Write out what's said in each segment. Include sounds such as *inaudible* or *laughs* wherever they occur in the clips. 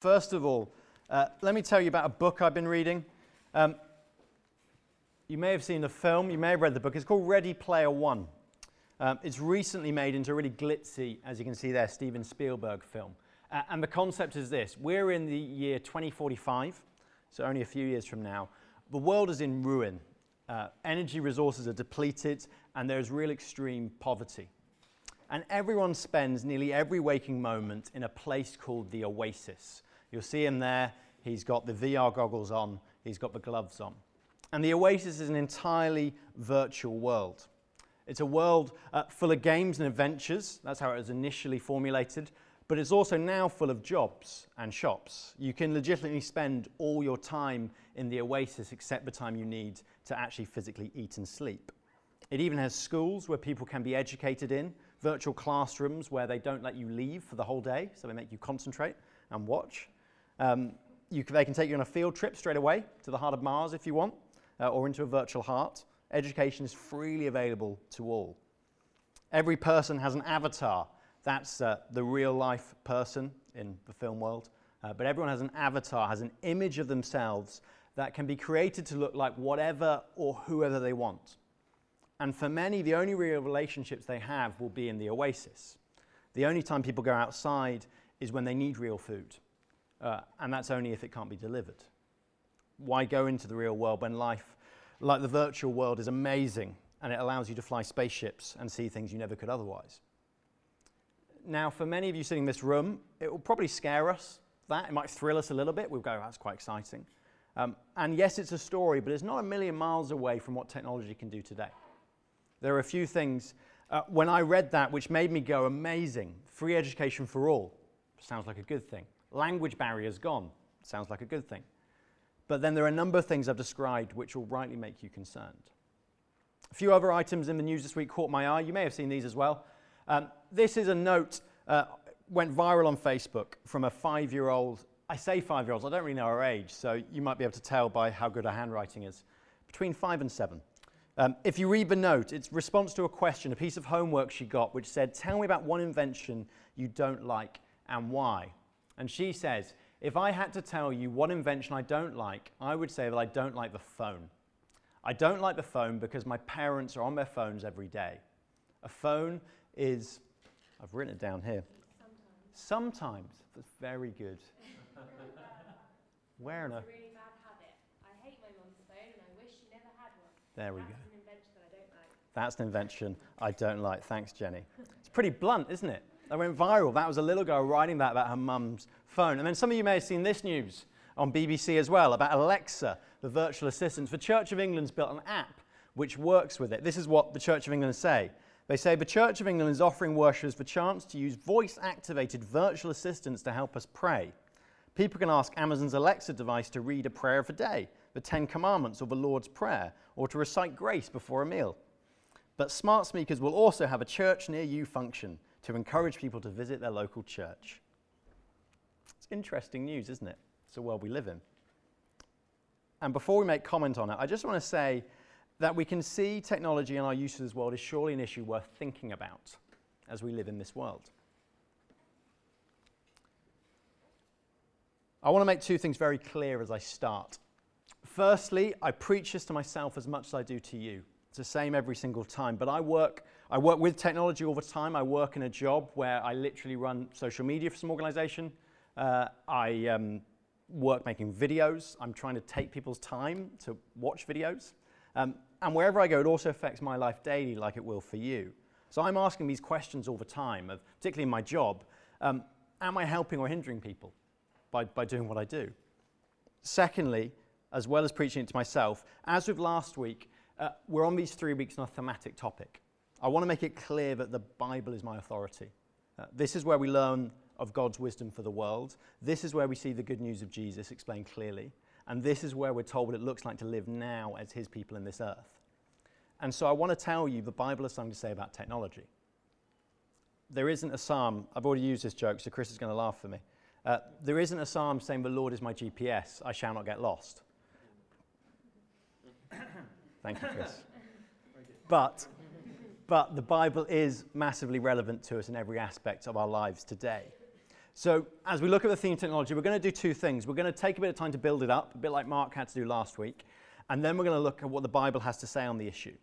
First of all, uh, let me tell you about a book I've been reading. Um, you may have seen the film, you may have read the book. It's called Ready Player One. Um, it's recently made into a really glitzy, as you can see there, Steven Spielberg film. Uh, and the concept is this we're in the year 2045, so only a few years from now. The world is in ruin. Uh, energy resources are depleted, and there's real extreme poverty. And everyone spends nearly every waking moment in a place called the Oasis. You'll see him there. He's got the VR goggles on, he's got the gloves on. And the Oasis is an entirely virtual world. It's a world uh, full of games and adventures. That's how it was initially formulated. But it's also now full of jobs and shops. You can legitimately spend all your time in the Oasis except the time you need to actually physically eat and sleep. It even has schools where people can be educated in, virtual classrooms where they don't let you leave for the whole day, so they make you concentrate and watch. Um, you they can take you on a field trip straight away to the heart of Mars if you want, uh, or into a virtual heart. Education is freely available to all. Every person has an avatar. That's uh, the real life person in the film world. Uh, but everyone has an avatar, has an image of themselves that can be created to look like whatever or whoever they want. And for many, the only real relationships they have will be in the oasis. The only time people go outside is when they need real food. Uh, and that's only if it can't be delivered. Why go into the real world when life, like the virtual world, is amazing and it allows you to fly spaceships and see things you never could otherwise? Now, for many of you sitting in this room, it will probably scare us. That it might thrill us a little bit. We'll go, that's quite exciting. Um, and yes, it's a story, but it's not a million miles away from what technology can do today. There are a few things uh, when I read that which made me go, amazing. Free education for all. Sounds like a good thing. Language barriers gone. Sounds like a good thing. But then there are a number of things I've described which will rightly make you concerned. A few other items in the news this week caught my eye. You may have seen these as well. Um, this is a note, uh, went viral on Facebook from a five year old. I say five year olds, I don't really know her age, so you might be able to tell by how good her handwriting is. Between five and seven. Um, if you read the note, it's response to a question, a piece of homework she got, which said, Tell me about one invention you don't like and why. And she says, If I had to tell you one invention I don't like, I would say that I don't like the phone. I don't like the phone because my parents are on their phones every day. A phone is, I've written it down here. Sometimes. Sometimes. That's very good. Where on earth? really bad habit. I hate my mum's phone and I wish she never had one. There we That's go. an invention that I don't like. That's an invention I don't like. Thanks, Jenny. It's pretty blunt, isn't it? That went viral. That was a little girl writing that about her mum's phone. And then some of you may have seen this news on BBC as well about Alexa, the virtual assistant. The Church of England's built an app which works with it. This is what the Church of England say. They say the Church of England is offering worshippers the chance to use voice activated virtual assistants to help us pray. People can ask Amazon's Alexa device to read a prayer of the day, the Ten Commandments, or the Lord's Prayer, or to recite grace before a meal. But smart speakers will also have a church near you function to encourage people to visit their local church. It's interesting news, isn't it? It's the world we live in. And before we make comment on it, I just want to say that we can see technology and our use of this world is surely an issue worth thinking about as we live in this world. I want to make two things very clear as I start. Firstly, I preach this to myself as much as I do to you. It's the same every single time. But I work, I work with technology all the time. I work in a job where I literally run social media for some organization. Uh, I um, work making videos. I'm trying to take people's time to watch videos. Um, and wherever I go, it also affects my life daily, like it will for you. So I'm asking these questions all the time, of, particularly in my job. Um, am I helping or hindering people by, by doing what I do? Secondly, as well as preaching it to myself, as with last week, uh, we're on these three weeks on a thematic topic. I want to make it clear that the Bible is my authority. Uh, this is where we learn of God's wisdom for the world. This is where we see the good news of Jesus explained clearly. And this is where we're told what it looks like to live now as His people in this earth. And so I want to tell you the Bible has something to say about technology. There isn't a psalm, I've already used this joke, so Chris is going to laugh for me. Uh, there isn't a psalm saying, The Lord is my GPS, I shall not get lost. *coughs* Thank you, Chris. But, but the Bible is massively relevant to us in every aspect of our lives today. So, as we look at the theme technology, we're going to do two things. We're going to take a bit of time to build it up, a bit like Mark had to do last week, and then we're going to look at what the Bible has to say on the issue.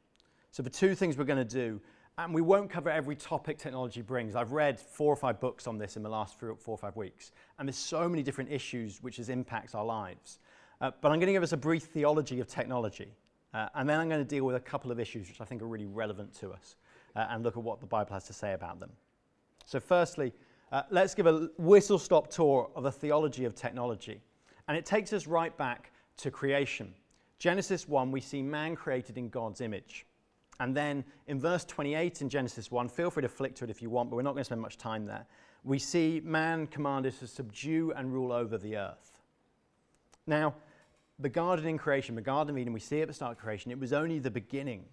So, the two things we're going to do, and we won't cover every topic technology brings. I've read four or five books on this in the last four or five weeks, and there's so many different issues which has impacts our lives. Uh, but I'm going to give us a brief theology of technology, uh, and then I'm going to deal with a couple of issues which I think are really relevant to us, uh, and look at what the Bible has to say about them. So, firstly, uh, let's give a whistle stop tour of the theology of technology. And it takes us right back to creation. Genesis 1, we see man created in God's image. And then in verse 28 in Genesis 1, feel free to flick to it if you want, but we're not going to spend much time there. We see man commanded to subdue and rule over the earth. Now, the garden in creation, the Garden of Eden, we see at the start of creation, it was only the beginning.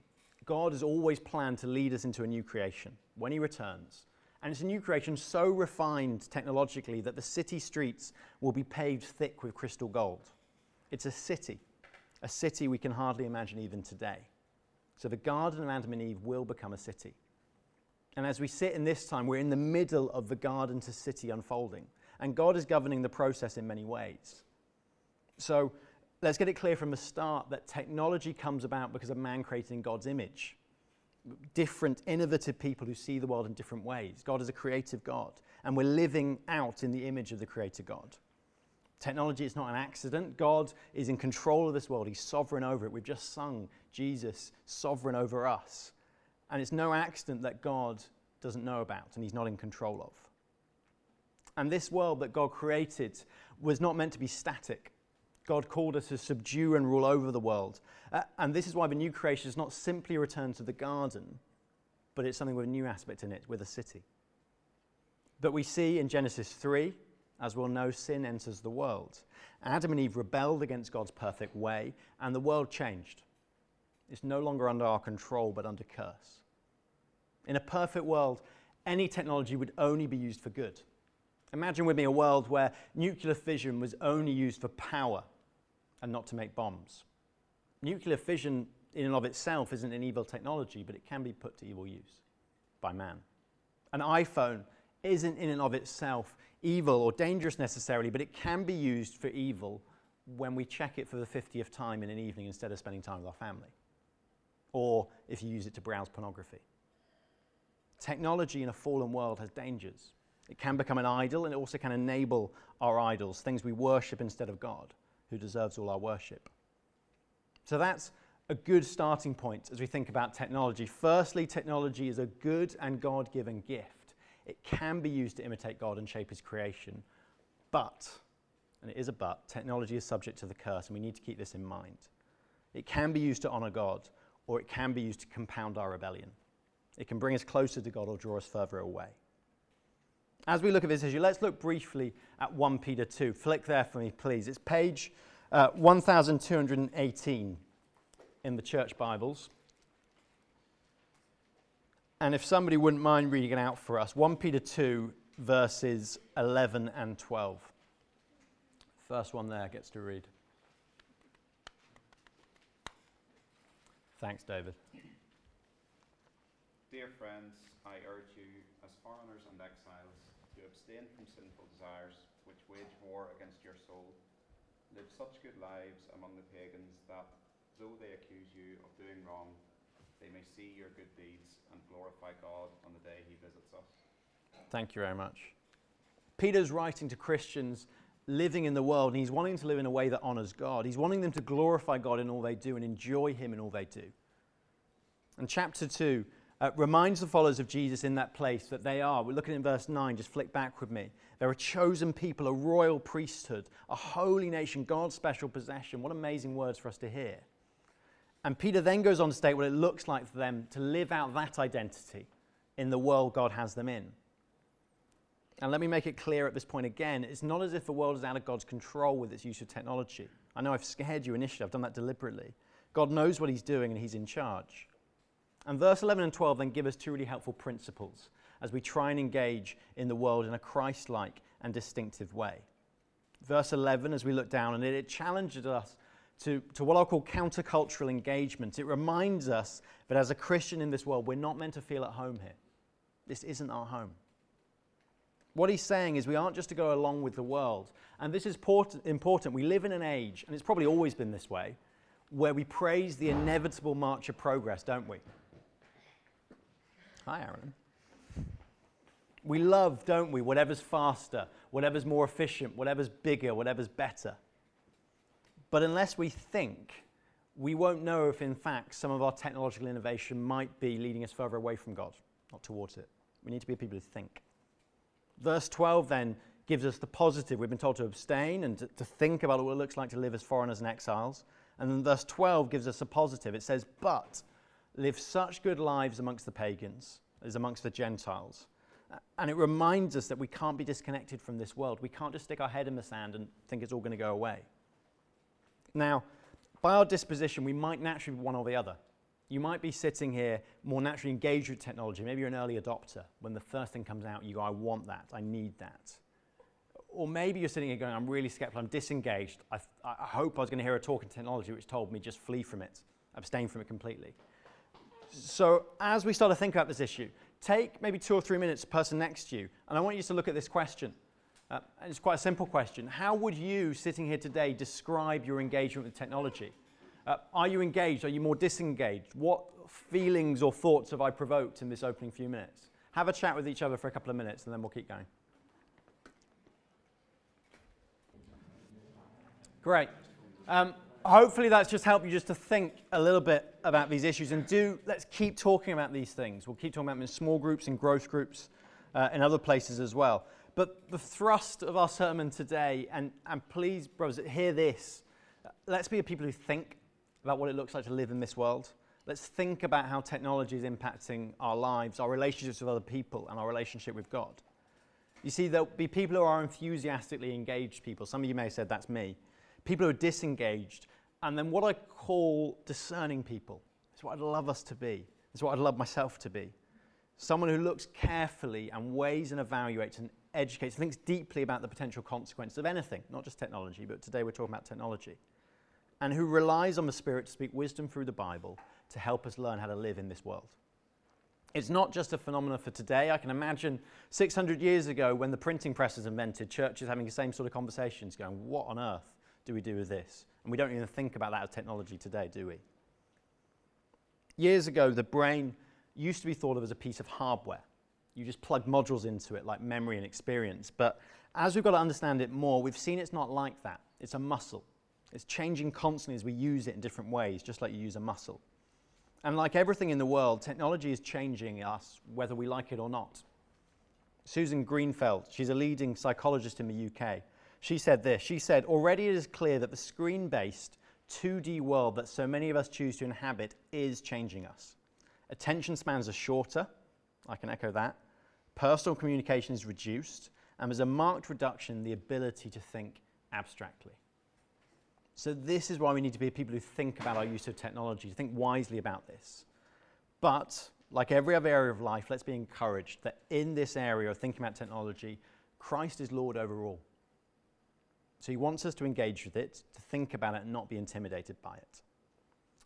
God has always planned to lead us into a new creation when He returns. And it's a new creation so refined technologically that the city streets will be paved thick with crystal gold. It's a city, a city we can hardly imagine even today. So the Garden of Adam and Eve will become a city. And as we sit in this time, we're in the middle of the garden to city unfolding. And God is governing the process in many ways. So let's get it clear from the start that technology comes about because of man created in God's image different, innovative people who see the world in different ways. God is a creative God, and we're living out in the image of the creator God. Technology is not an accident. God is in control of this world, He's sovereign over it. We've just sung Jesus, sovereign over us. And it's no accident that God doesn't know about and He's not in control of. And this world that God created was not meant to be static. God called us to subdue and rule over the world. Uh, and this is why the new creation is not simply a return to the garden, but it's something with a new aspect in it, with a city. But we see in Genesis 3, as we'll know, sin enters the world. Adam and Eve rebelled against God's perfect way, and the world changed. It's no longer under our control, but under curse. In a perfect world, any technology would only be used for good. Imagine with me a world where nuclear fission was only used for power and not to make bombs. Nuclear fission, in and of itself, isn't an evil technology, but it can be put to evil use by man. An iPhone isn't in and of itself evil or dangerous necessarily, but it can be used for evil when we check it for the 50th time in an evening instead of spending time with our family. Or if you use it to browse pornography. Technology in a fallen world has dangers. It can become an idol and it also can enable our idols, things we worship instead of God who deserves all our worship. So that's a good starting point as we think about technology. Firstly, technology is a good and God given gift. It can be used to imitate God and shape His creation. But, and it is a but, technology is subject to the curse, and we need to keep this in mind. It can be used to honor God, or it can be used to compound our rebellion. It can bring us closer to God or draw us further away. As we look at this issue, let's look briefly at 1 Peter 2. Flick there for me, please. It's page uh, 1218 in the church Bibles. And if somebody wouldn't mind reading it out for us, 1 Peter 2, verses 11 and 12. First one there gets to read. Thanks, David. Dear friends, I urge you, as foreigners and exiles, abstain from sinful desires which wage war against your soul. Live such good lives among the pagans that, though they accuse you of doing wrong, they may see your good deeds and glorify God on the day he visits us. Thank you very much. Peter's writing to Christians living in the world, and he's wanting to live in a way that honors God. He's wanting them to glorify God in all they do and enjoy him in all they do. And chapter 2 uh, reminds the followers of Jesus in that place that they are. We're looking in verse 9, just flick back with me. They're a chosen people, a royal priesthood, a holy nation, God's special possession. What amazing words for us to hear. And Peter then goes on to state what it looks like for them to live out that identity in the world God has them in. And let me make it clear at this point again it's not as if the world is out of God's control with its use of technology. I know I've scared you initially, I've done that deliberately. God knows what He's doing and He's in charge. And verse 11 and 12 then give us two really helpful principles as we try and engage in the world in a Christ like and distinctive way. Verse 11, as we look down on it, it challenges us to, to what I'll call countercultural engagement. It reminds us that as a Christian in this world, we're not meant to feel at home here. This isn't our home. What he's saying is we aren't just to go along with the world. And this is port- important. We live in an age, and it's probably always been this way, where we praise the inevitable march of progress, don't we? Hi, Aaron. We love, don't we, whatever's faster, whatever's more efficient, whatever's bigger, whatever's better. But unless we think, we won't know if, in fact, some of our technological innovation might be leading us further away from God, not towards it. We need to be people who think. Verse 12 then gives us the positive. We've been told to abstain and to, to think about what it looks like to live as foreigners and exiles. And then verse 12 gives us a positive. It says, But live such good lives amongst the pagans as amongst the Gentiles. And it reminds us that we can't be disconnected from this world. We can't just stick our head in the sand and think it's all going to go away. Now, by our disposition, we might naturally be one or the other. You might be sitting here more naturally engaged with technology. Maybe you're an early adopter. When the first thing comes out, you go, I want that, I need that. Or maybe you're sitting here going, I'm really skeptical, I'm disengaged. I, I hope I was going to hear a talk in technology which told me just flee from it, abstain from it completely. So, as we start to think about this issue, take maybe two or three minutes, person next to you, and I want you to look at this question. Uh, it's quite a simple question. How would you, sitting here today, describe your engagement with technology? Uh, are you engaged? Are you more disengaged? What feelings or thoughts have I provoked in this opening few minutes? Have a chat with each other for a couple of minutes and then we'll keep going. Great. Um, hopefully that's just helped you just to think a little bit about these issues and do let's keep talking about these things we'll keep talking about them in small groups in growth groups uh, in other places as well but the thrust of our sermon today and, and please brothers hear this let's be a people who think about what it looks like to live in this world. Let's think about how technology is impacting our lives, our relationships with other people, and our relationship with God. You see, there'll be people who are enthusiastically engaged people. Some of you may have said that's me. People who are disengaged. And then what I call discerning people. It's what I'd love us to be. It's what I'd love myself to be. Someone who looks carefully and weighs and evaluates and educates, thinks deeply about the potential consequences of anything, not just technology, but today we're talking about technology and who relies on the Spirit to speak wisdom through the Bible to help us learn how to live in this world. It's not just a phenomenon for today. I can imagine 600 years ago when the printing press was invented, churches having the same sort of conversations going, What on earth do we do with this? And we don't even think about that as technology today, do we? Years ago, the brain used to be thought of as a piece of hardware. You just plug modules into it like memory and experience. But as we've got to understand it more, we've seen it's not like that. It's a muscle. It's changing constantly as we use it in different ways, just like you use a muscle. And like everything in the world, technology is changing us whether we like it or not. Susan Greenfield, she's a leading psychologist in the UK. She said this She said, Already it is clear that the screen based 2D world that so many of us choose to inhabit is changing us. Attention spans are shorter, I can echo that. Personal communication is reduced, and there's a marked reduction in the ability to think abstractly. So, this is why we need to be people who think about our use of technology, to think wisely about this. But, like every other area of life, let's be encouraged that in this area of thinking about technology, Christ is Lord over all. So, He wants us to engage with it, to think about it, and not be intimidated by it.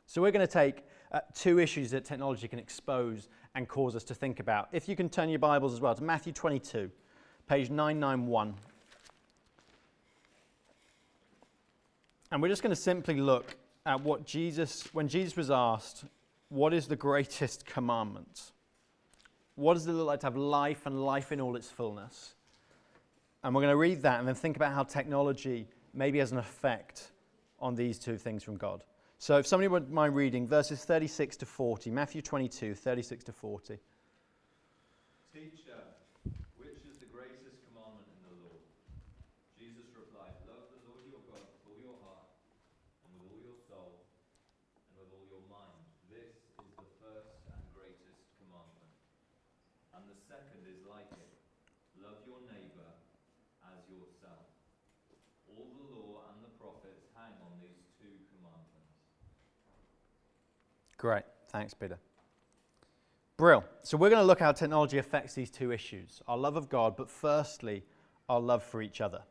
So, we're going to take uh, two issues that technology can expose and cause us to think about. If you can turn your Bibles as well to Matthew 22, page 991. And we're just going to simply look at what Jesus, when Jesus was asked, what is the greatest commandment? What does it look like to have life and life in all its fullness? And we're going to read that and then think about how technology maybe has an effect on these two things from God. So if somebody would mind reading verses 36 to 40, Matthew 22, 36 to 40. Teacher, which is the greatest commandment in the law? Jesus replied, Love the Lord your God with all your heart, and with all your soul, and with all your mind. This is the first and greatest commandment. And the second is like it love your neighbor as yourself. All the law and the prophets hang on these two commandments. Great. Thanks, Peter. Brill. So we're going to look how technology affects these two issues our love of God, but firstly, our love for each other.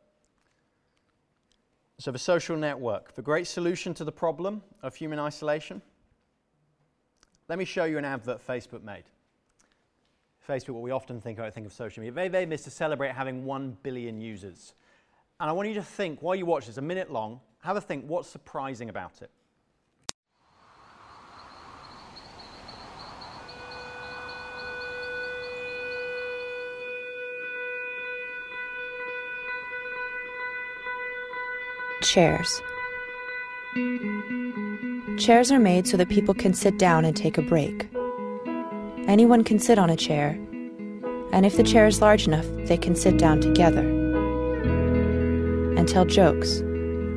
So, the social network, the great solution to the problem of human isolation. Let me show you an advert Facebook made. Facebook, what we often think of, I think of social media. They they is to celebrate having 1 billion users. And I want you to think, while you watch this, a minute long, have a think, what's surprising about it? Chairs. Chairs are made so that people can sit down and take a break. Anyone can sit on a chair, and if the chair is large enough, they can sit down together and tell jokes,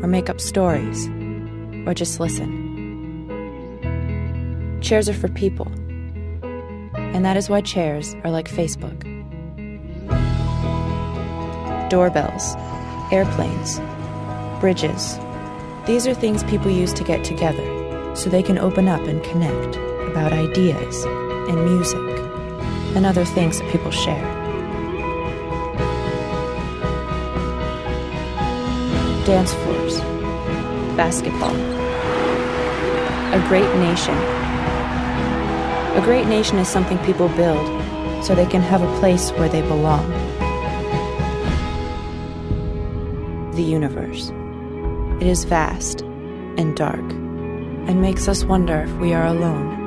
or make up stories, or just listen. Chairs are for people, and that is why chairs are like Facebook. Doorbells, airplanes, bridges. These are things people use to get together so they can open up and connect about ideas and music and other things that people share. Dance floors, basketball, a great nation. A great nation is something people build so they can have a place where they belong. The universe. It is vast and dark and makes us wonder if we are alone.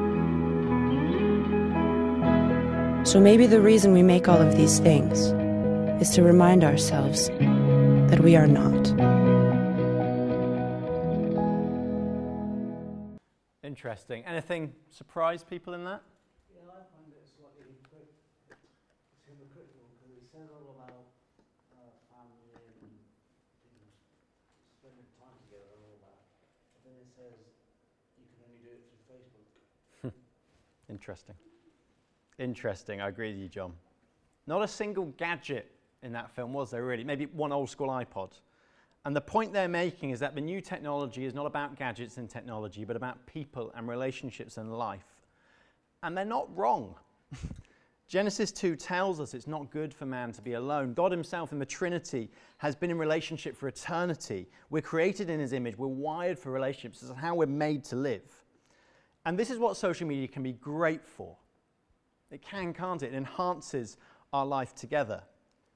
So maybe the reason we make all of these things is to remind ourselves that we are not. Interesting. Anything surprise people in that? Yeah, I find it slightly hypocrit- it's hypocritical because it says all about uh, family and you know, spending time together and all that. But then it says you can only do it through Facebook. Interesting. Interesting. I agree with you, John. Not a single gadget in that film, was there really? Maybe one old school iPod. And the point they're making is that the new technology is not about gadgets and technology, but about people and relationships and life. And they're not wrong. *laughs* Genesis 2 tells us it's not good for man to be alone. God Himself in the Trinity has been in relationship for eternity. We're created in His image, we're wired for relationships. This is how we're made to live. And this is what social media can be great for. It can, can't it? It enhances our life together.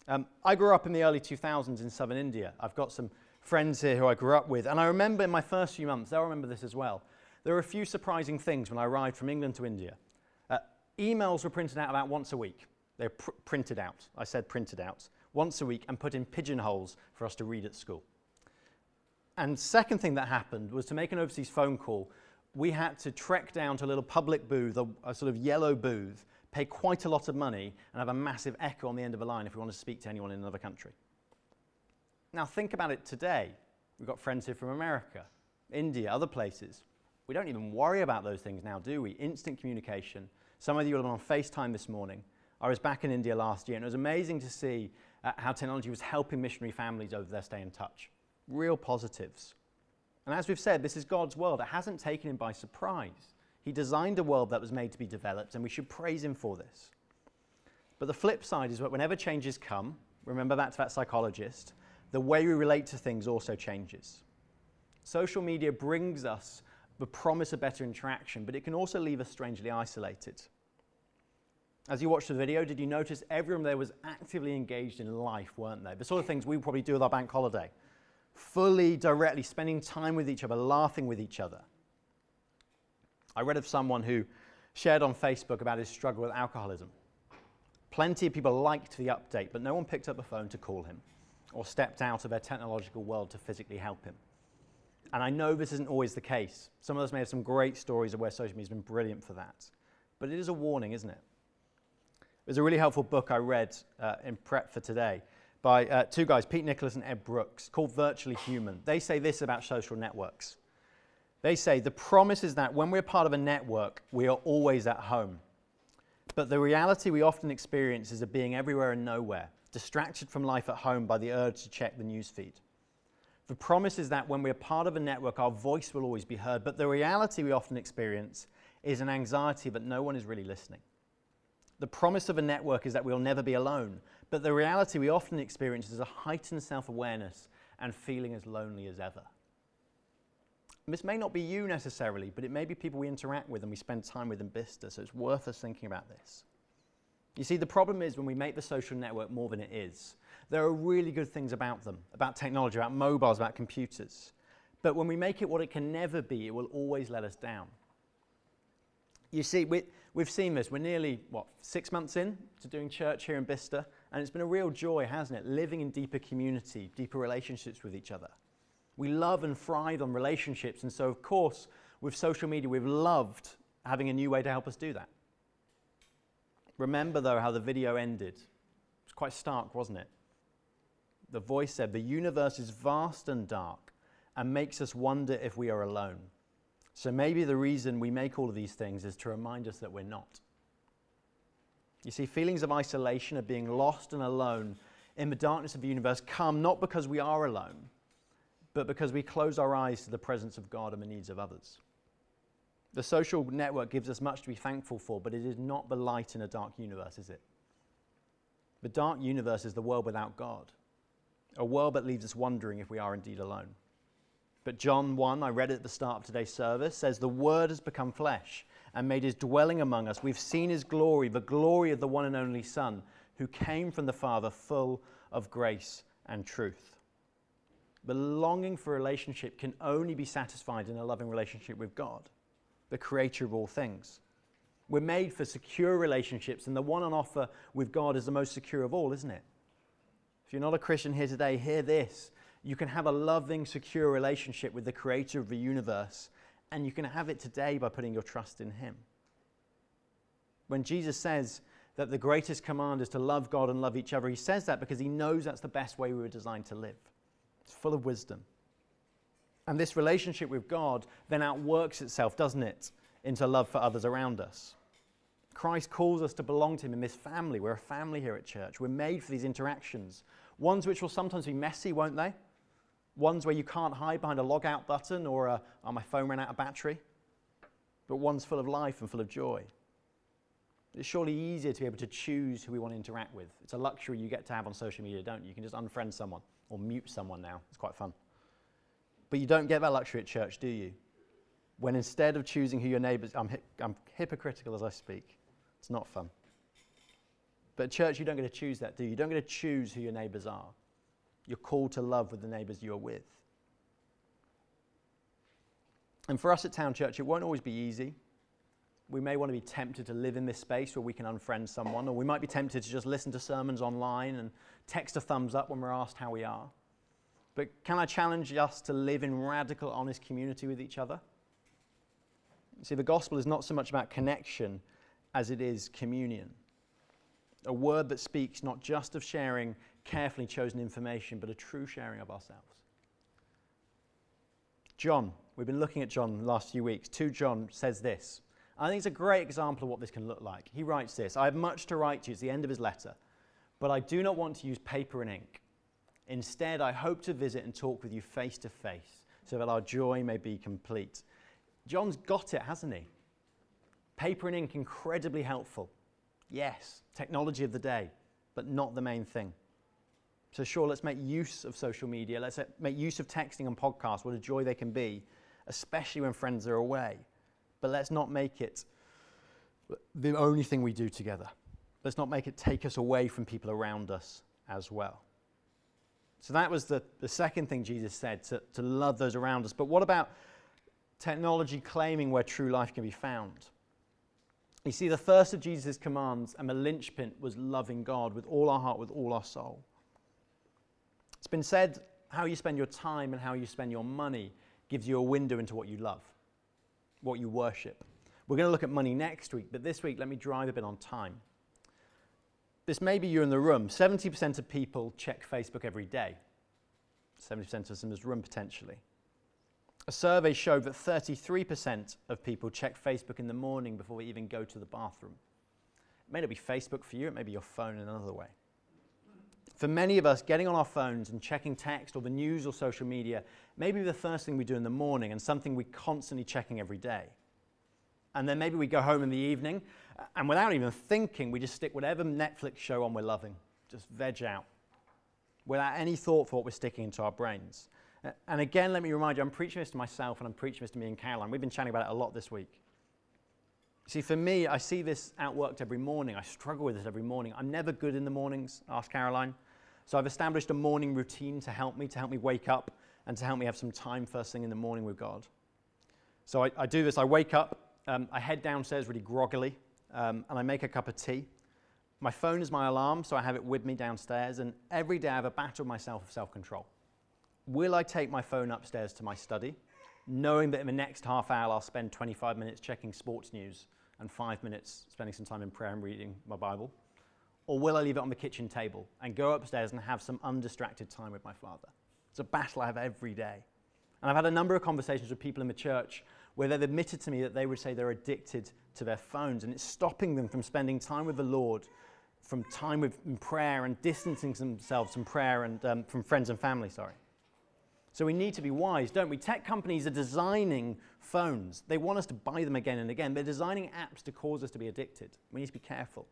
Um, I grew up in the early 2000s in southern India. I've got some friends here who I grew up with. And I remember in my first few months, they'll remember this as well, there were a few surprising things when I arrived from England to India. Uh, emails were printed out about once a week. They're pr- printed out. I said printed out. Once a week and put in pigeonholes for us to read at school. And second thing that happened was to make an overseas phone call, we had to trek down to a little public booth, a, a sort of yellow booth, pay quite a lot of money, and have a massive echo on the end of a line if we want to speak to anyone in another country. Now, think about it today. We've got friends here from America, India, other places. We don't even worry about those things now, do we? Instant communication. Some of you will have been on FaceTime this morning. I was back in India last year, and it was amazing to see uh, how technology was helping missionary families over there stay in touch. Real positives. And as we've said, this is God's world. It hasn't taken him by surprise. He designed a world that was made to be developed, and we should praise him for this. But the flip side is that whenever changes come, remember back to that psychologist, the way we relate to things also changes. Social media brings us the promise of better interaction, but it can also leave us strangely isolated. As you watched the video, did you notice everyone there was actively engaged in life, weren't they? The sort of things we probably do with our bank holiday. Fully, directly, spending time with each other, laughing with each other. I read of someone who shared on Facebook about his struggle with alcoholism. Plenty of people liked the update, but no one picked up the phone to call him or stepped out of their technological world to physically help him. And I know this isn't always the case. Some of us may have some great stories of where social media has been brilliant for that. But it is a warning, isn't it? There's a really helpful book I read uh, in prep for today by uh, two guys, Pete Nicholas and Ed Brooks, called Virtually Human. They say this about social networks. They say the promise is that when we're part of a network, we are always at home. But the reality we often experience is of being everywhere and nowhere, distracted from life at home by the urge to check the newsfeed. The promise is that when we're part of a network, our voice will always be heard. But the reality we often experience is an anxiety that no one is really listening. The promise of a network is that we'll never be alone. But the reality we often experience is a heightened self awareness and feeling as lonely as ever. This may not be you necessarily, but it may be people we interact with and we spend time with in Bicester, so it's worth us thinking about this. You see, the problem is when we make the social network more than it is, there are really good things about them, about technology, about mobiles, about computers. But when we make it what it can never be, it will always let us down. You see, we, we've seen this. We're nearly, what, six months in to doing church here in Bicester, and it's been a real joy, hasn't it? Living in deeper community, deeper relationships with each other. We love and thrive on relationships, and so, of course, with social media, we've loved having a new way to help us do that. Remember, though, how the video ended. It was quite stark, wasn't it? The voice said, The universe is vast and dark and makes us wonder if we are alone. So maybe the reason we make all of these things is to remind us that we're not. You see, feelings of isolation, of being lost and alone in the darkness of the universe come not because we are alone, but because we close our eyes to the presence of God and the needs of others. The social network gives us much to be thankful for, but it is not the light in a dark universe, is it? The dark universe is the world without God, a world that leaves us wondering if we are indeed alone. But John 1, I read it at the start of today's service, says, The Word has become flesh and made his dwelling among us. We've seen his glory, the glory of the one and only Son, who came from the Father, full of grace and truth. The longing for relationship can only be satisfied in a loving relationship with God, the creator of all things. We're made for secure relationships, and the one on offer with God is the most secure of all, isn't it? If you're not a Christian here today, hear this. You can have a loving, secure relationship with the creator of the universe, and you can have it today by putting your trust in him. When Jesus says that the greatest command is to love God and love each other, he says that because he knows that's the best way we were designed to live. It's full of wisdom. And this relationship with God then outworks itself, doesn't it, into love for others around us. Christ calls us to belong to Him in this family. We're a family here at church. We're made for these interactions, ones which will sometimes be messy, won't they? Ones where you can't hide behind a log out button or a, oh, my phone ran out of battery, but ones full of life and full of joy. It's surely easier to be able to choose who we want to interact with. It's a luxury you get to have on social media, don't you? You can just unfriend someone or mute someone now. It's quite fun. But you don't get that luxury at church, do you? When instead of choosing who your neighbors, I'm, hi- I'm hypocritical as I speak. It's not fun. But at church, you don't get to choose that, do you? You don't get to choose who your neighbors are. You're called to love with the neighbors you're with. And for us at Town Church, it won't always be easy. We may want to be tempted to live in this space where we can unfriend someone, or we might be tempted to just listen to sermons online and text a thumbs up when we're asked how we are. But can I challenge us to live in radical, honest community with each other? See, the gospel is not so much about connection as it is communion. A word that speaks not just of sharing carefully chosen information, but a true sharing of ourselves. John, we've been looking at John the last few weeks. 2 John says this. I think it's a great example of what this can look like. He writes this I have much to write to you. It's the end of his letter. But I do not want to use paper and ink. Instead, I hope to visit and talk with you face to face so that our joy may be complete. John's got it, hasn't he? Paper and ink, incredibly helpful. Yes, technology of the day, but not the main thing. So, sure, let's make use of social media. Let's make use of texting and podcasts, what a joy they can be, especially when friends are away. But let's not make it the only thing we do together. Let's not make it take us away from people around us as well. So, that was the, the second thing Jesus said to, to love those around us. But what about technology claiming where true life can be found? You see, the first of Jesus' commands and the linchpin was loving God with all our heart, with all our soul. It's been said how you spend your time and how you spend your money gives you a window into what you love, what you worship. We're going to look at money next week, but this week, let me drive a bit on time. This may be you in the room. 70% of people check Facebook every day. 70% of us in this room potentially. A survey showed that 33% of people check Facebook in the morning before they even go to the bathroom. It may not be Facebook for you, it may be your phone in another way. For many of us, getting on our phones and checking text or the news or social media may be the first thing we do in the morning and something we're constantly checking every day. And then maybe we go home in the evening uh, and without even thinking, we just stick whatever Netflix show on we're loving, just veg out, without any thought for what we're sticking into our brains. Uh, and again, let me remind you, I'm preaching this to myself and I'm preaching this to me and Caroline. We've been chatting about it a lot this week. See, for me, I see this outworked every morning. I struggle with this every morning. I'm never good in the mornings, ask Caroline. So I've established a morning routine to help me, to help me wake up and to help me have some time first thing in the morning with God. So I, I do this. I wake up, um, I head downstairs really groggily, um, and I make a cup of tea. My phone is my alarm, so I have it with me downstairs, and every day I have a battle with myself of self control. Will I take my phone upstairs to my study, knowing that in the next half hour I'll spend 25 minutes checking sports news and five minutes spending some time in prayer and reading my Bible? Or will I leave it on the kitchen table and go upstairs and have some undistracted time with my Father? It's a battle I have every day. And I've had a number of conversations with people in the church where they've admitted to me that they would say they're addicted to their phones and it's stopping them from spending time with the Lord, from time with in prayer and distancing themselves from prayer and um, from friends and family, sorry. So we need to be wise, don't we? Tech companies are designing phones. They want us to buy them again and again. They're designing apps to cause us to be addicted. We need to be careful.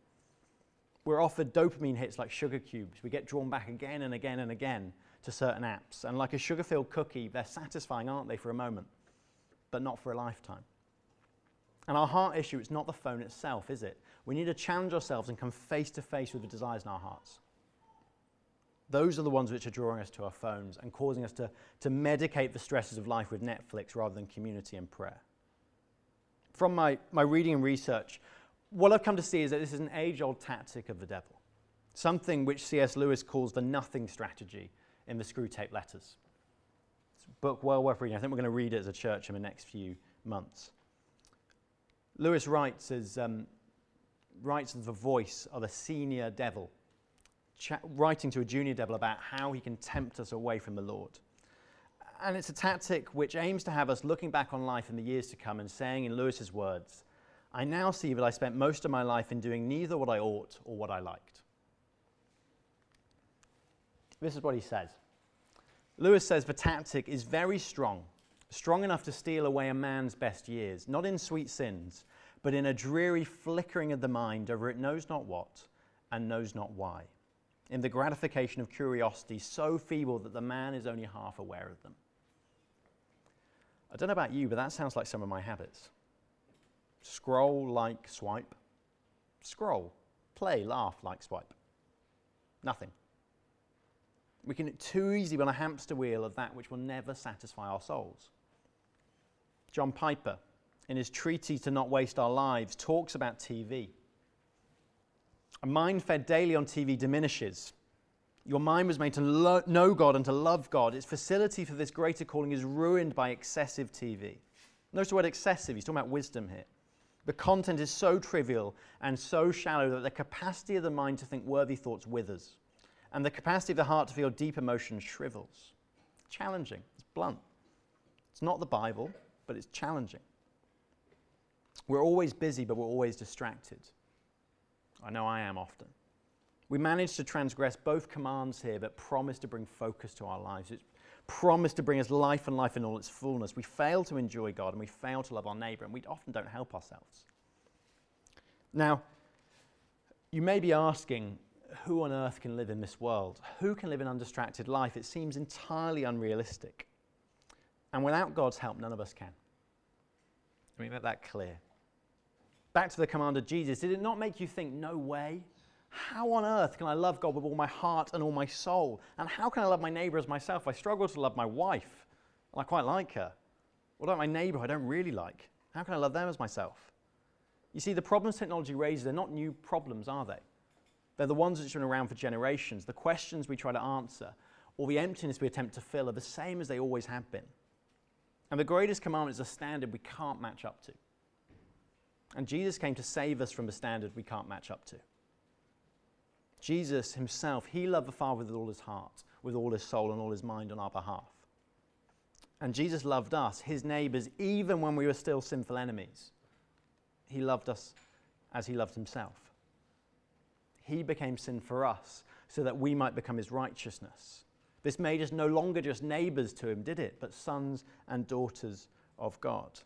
We're offered dopamine hits like sugar cubes. We get drawn back again and again and again to certain apps. And like a sugar filled cookie, they're satisfying, aren't they, for a moment, but not for a lifetime. And our heart issue, it's not the phone itself, is it? We need to challenge ourselves and come face to face with the desires in our hearts. Those are the ones which are drawing us to our phones and causing us to, to medicate the stresses of life with Netflix rather than community and prayer. From my, my reading and research, what I've come to see is that this is an age old tactic of the devil, something which C.S. Lewis calls the nothing strategy in the Screwtape Letters. It's a book well worth reading. I think we're going to read it as a church in the next few months. Lewis writes as, um, writes as the voice of a senior devil writing to a junior devil about how he can tempt us away from the Lord. And it's a tactic which aims to have us looking back on life in the years to come and saying, in Lewis's words, I now see that I spent most of my life in doing neither what I ought or what I liked. This is what he says. Lewis says the tactic is very strong, strong enough to steal away a man's best years, not in sweet sins, but in a dreary flickering of the mind over it knows not what and knows not why in the gratification of curiosity so feeble that the man is only half aware of them. I don't know about you, but that sounds like some of my habits. Scroll, like, swipe. Scroll, play, laugh, like, swipe. Nothing. We can too easily on a hamster wheel of that which will never satisfy our souls. John Piper, in his treatise To Not Waste Our Lives, talks about TV. A mind fed daily on TV diminishes. Your mind was made to lo- know God and to love God. Its facility for this greater calling is ruined by excessive TV. Notice the word excessive, he's talking about wisdom here. The content is so trivial and so shallow that the capacity of the mind to think worthy thoughts withers, and the capacity of the heart to feel deep emotions shrivels. Challenging, it's blunt. It's not the Bible, but it's challenging. We're always busy, but we're always distracted. I know I am often. We manage to transgress both commands here, but promise to bring focus to our lives. It's promise to bring us life and life in all its fullness. We fail to enjoy God and we fail to love our neighbor, and we often don't help ourselves. Now, you may be asking, who on earth can live in this world? Who can live an undistracted life? It seems entirely unrealistic. And without God's help, none of us can. Let me make that clear back to the command of Jesus, did it not make you think, no way? How on earth can I love God with all my heart and all my soul? And how can I love my neighbor as myself? I struggle to love my wife, and I quite like her. What about my neighbor I don't really like? How can I love them as myself? You see, the problems technology raises, they're not new problems, are they? They're the ones which have been around for generations. The questions we try to answer, or the emptiness we attempt to fill, are the same as they always have been. And the greatest commandment is a standard we can't match up to. And Jesus came to save us from a standard we can't match up to. Jesus himself, he loved the Father with all his heart, with all his soul, and all his mind on our behalf. And Jesus loved us, his neighbors, even when we were still sinful enemies. He loved us as he loved himself. He became sin for us so that we might become his righteousness. This made us no longer just neighbors to him, did it? But sons and daughters of God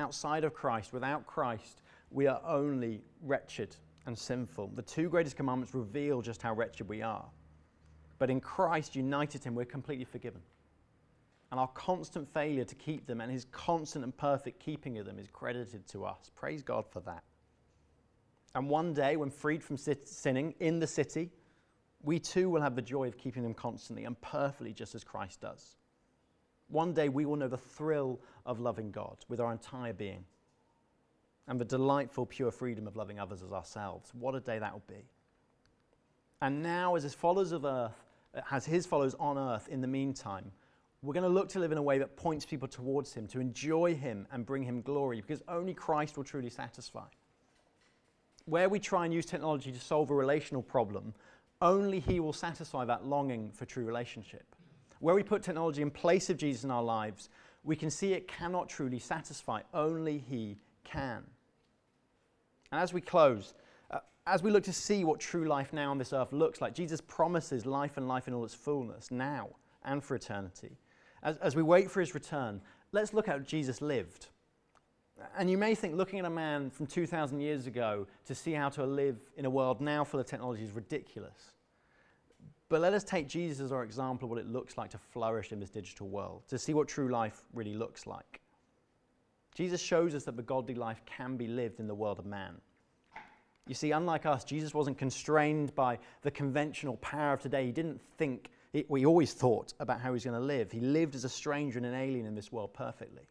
outside of Christ, without Christ, we are only wretched and sinful. The two greatest commandments reveal just how wretched we are. But in Christ, united Him, we're completely forgiven. and our constant failure to keep them and his constant and perfect keeping of them is credited to us. Praise God for that. And one day, when freed from sit- sinning in the city, we too will have the joy of keeping them constantly and perfectly, just as Christ does. One day, we will know the thrill of loving God with our entire being and the delightful, pure freedom of loving others as ourselves. What a day that will be. And now, as his followers of earth, as his followers on earth in the meantime, we're going to look to live in a way that points people towards him, to enjoy him and bring him glory, because only Christ will truly satisfy. Where we try and use technology to solve a relational problem, only he will satisfy that longing for true relationship. Where we put technology in place of Jesus in our lives, we can see it cannot truly satisfy. Only he can. And as we close, uh, as we look to see what true life now on this earth looks like, Jesus promises life and life in all its fullness now and for eternity. As, as we wait for his return, let's look at how Jesus lived. And you may think looking at a man from 2,000 years ago to see how to live in a world now full of technology is ridiculous. But let us take Jesus as our example of what it looks like to flourish in this digital world, to see what true life really looks like. Jesus shows us that the godly life can be lived in the world of man. You see, unlike us, Jesus wasn't constrained by the conventional power of today. He didn't think, he, well, he always thought about how he was going to live. He lived as a stranger and an alien in this world perfectly.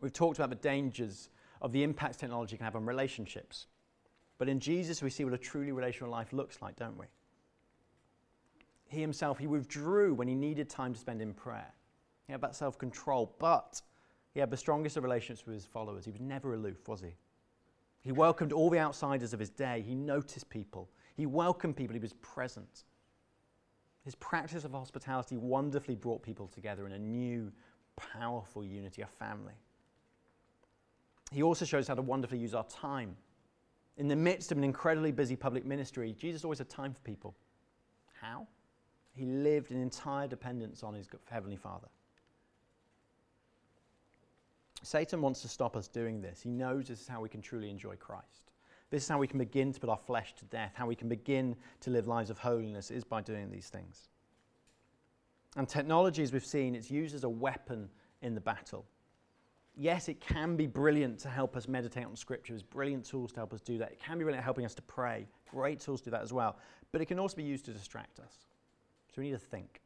We've talked about the dangers of the impacts technology can have on relationships. But in Jesus, we see what a truly relational life looks like, don't we? He himself, he withdrew when he needed time to spend in prayer. He had that self control, but he had the strongest of relationships with his followers. He was never aloof, was he? He welcomed all the outsiders of his day. He noticed people. He welcomed people. He was present. His practice of hospitality wonderfully brought people together in a new, powerful unity, a family. He also shows how to wonderfully use our time. In the midst of an incredibly busy public ministry, Jesus always had time for people. How? He lived in entire dependence on his Heavenly Father. Satan wants to stop us doing this. He knows this is how we can truly enjoy Christ. This is how we can begin to put our flesh to death, how we can begin to live lives of holiness is by doing these things. And technology, as we've seen, it's used as a weapon in the battle. Yes, it can be brilliant to help us meditate on Scripture. scriptures, brilliant tools to help us do that. It can be brilliant at helping us to pray, great tools to do that as well. But it can also be used to distract us. So we need to think.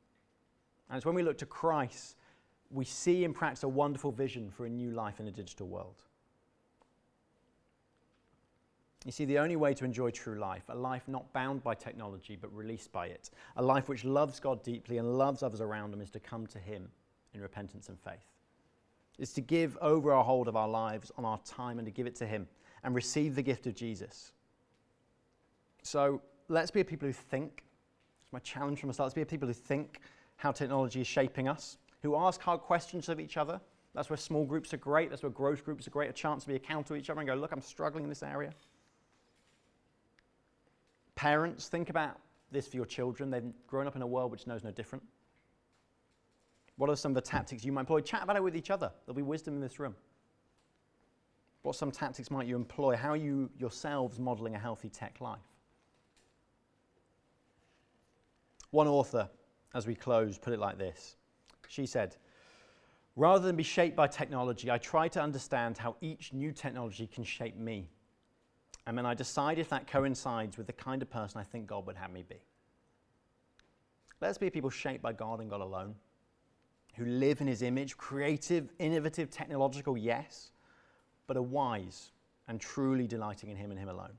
And it's when we look to Christ, we see in practice a wonderful vision for a new life in a digital world. You see, the only way to enjoy true life, a life not bound by technology but released by it, a life which loves God deeply and loves others around them, is to come to Him in repentance and faith. It's to give over our hold of our lives on our time and to give it to Him and receive the gift of Jesus. So let's be a people who think. It's my challenge from the start. Let's be a people who think how technology is shaping us, who ask hard questions of each other. That's where small groups are great. That's where growth groups are great. A chance to be accountable to each other and go, look, I'm struggling in this area. Parents, think about this for your children. They've grown up in a world which knows no different. What are some of the tactics you might employ? Chat about it with each other. There'll be wisdom in this room. What some tactics might you employ? How are you yourselves modeling a healthy tech life? One author, as we close, put it like this. She said, Rather than be shaped by technology, I try to understand how each new technology can shape me. And then I decide if that coincides with the kind of person I think God would have me be. Let's be people shaped by God and God alone, who live in His image, creative, innovative, technological, yes, but are wise and truly delighting in Him and Him alone.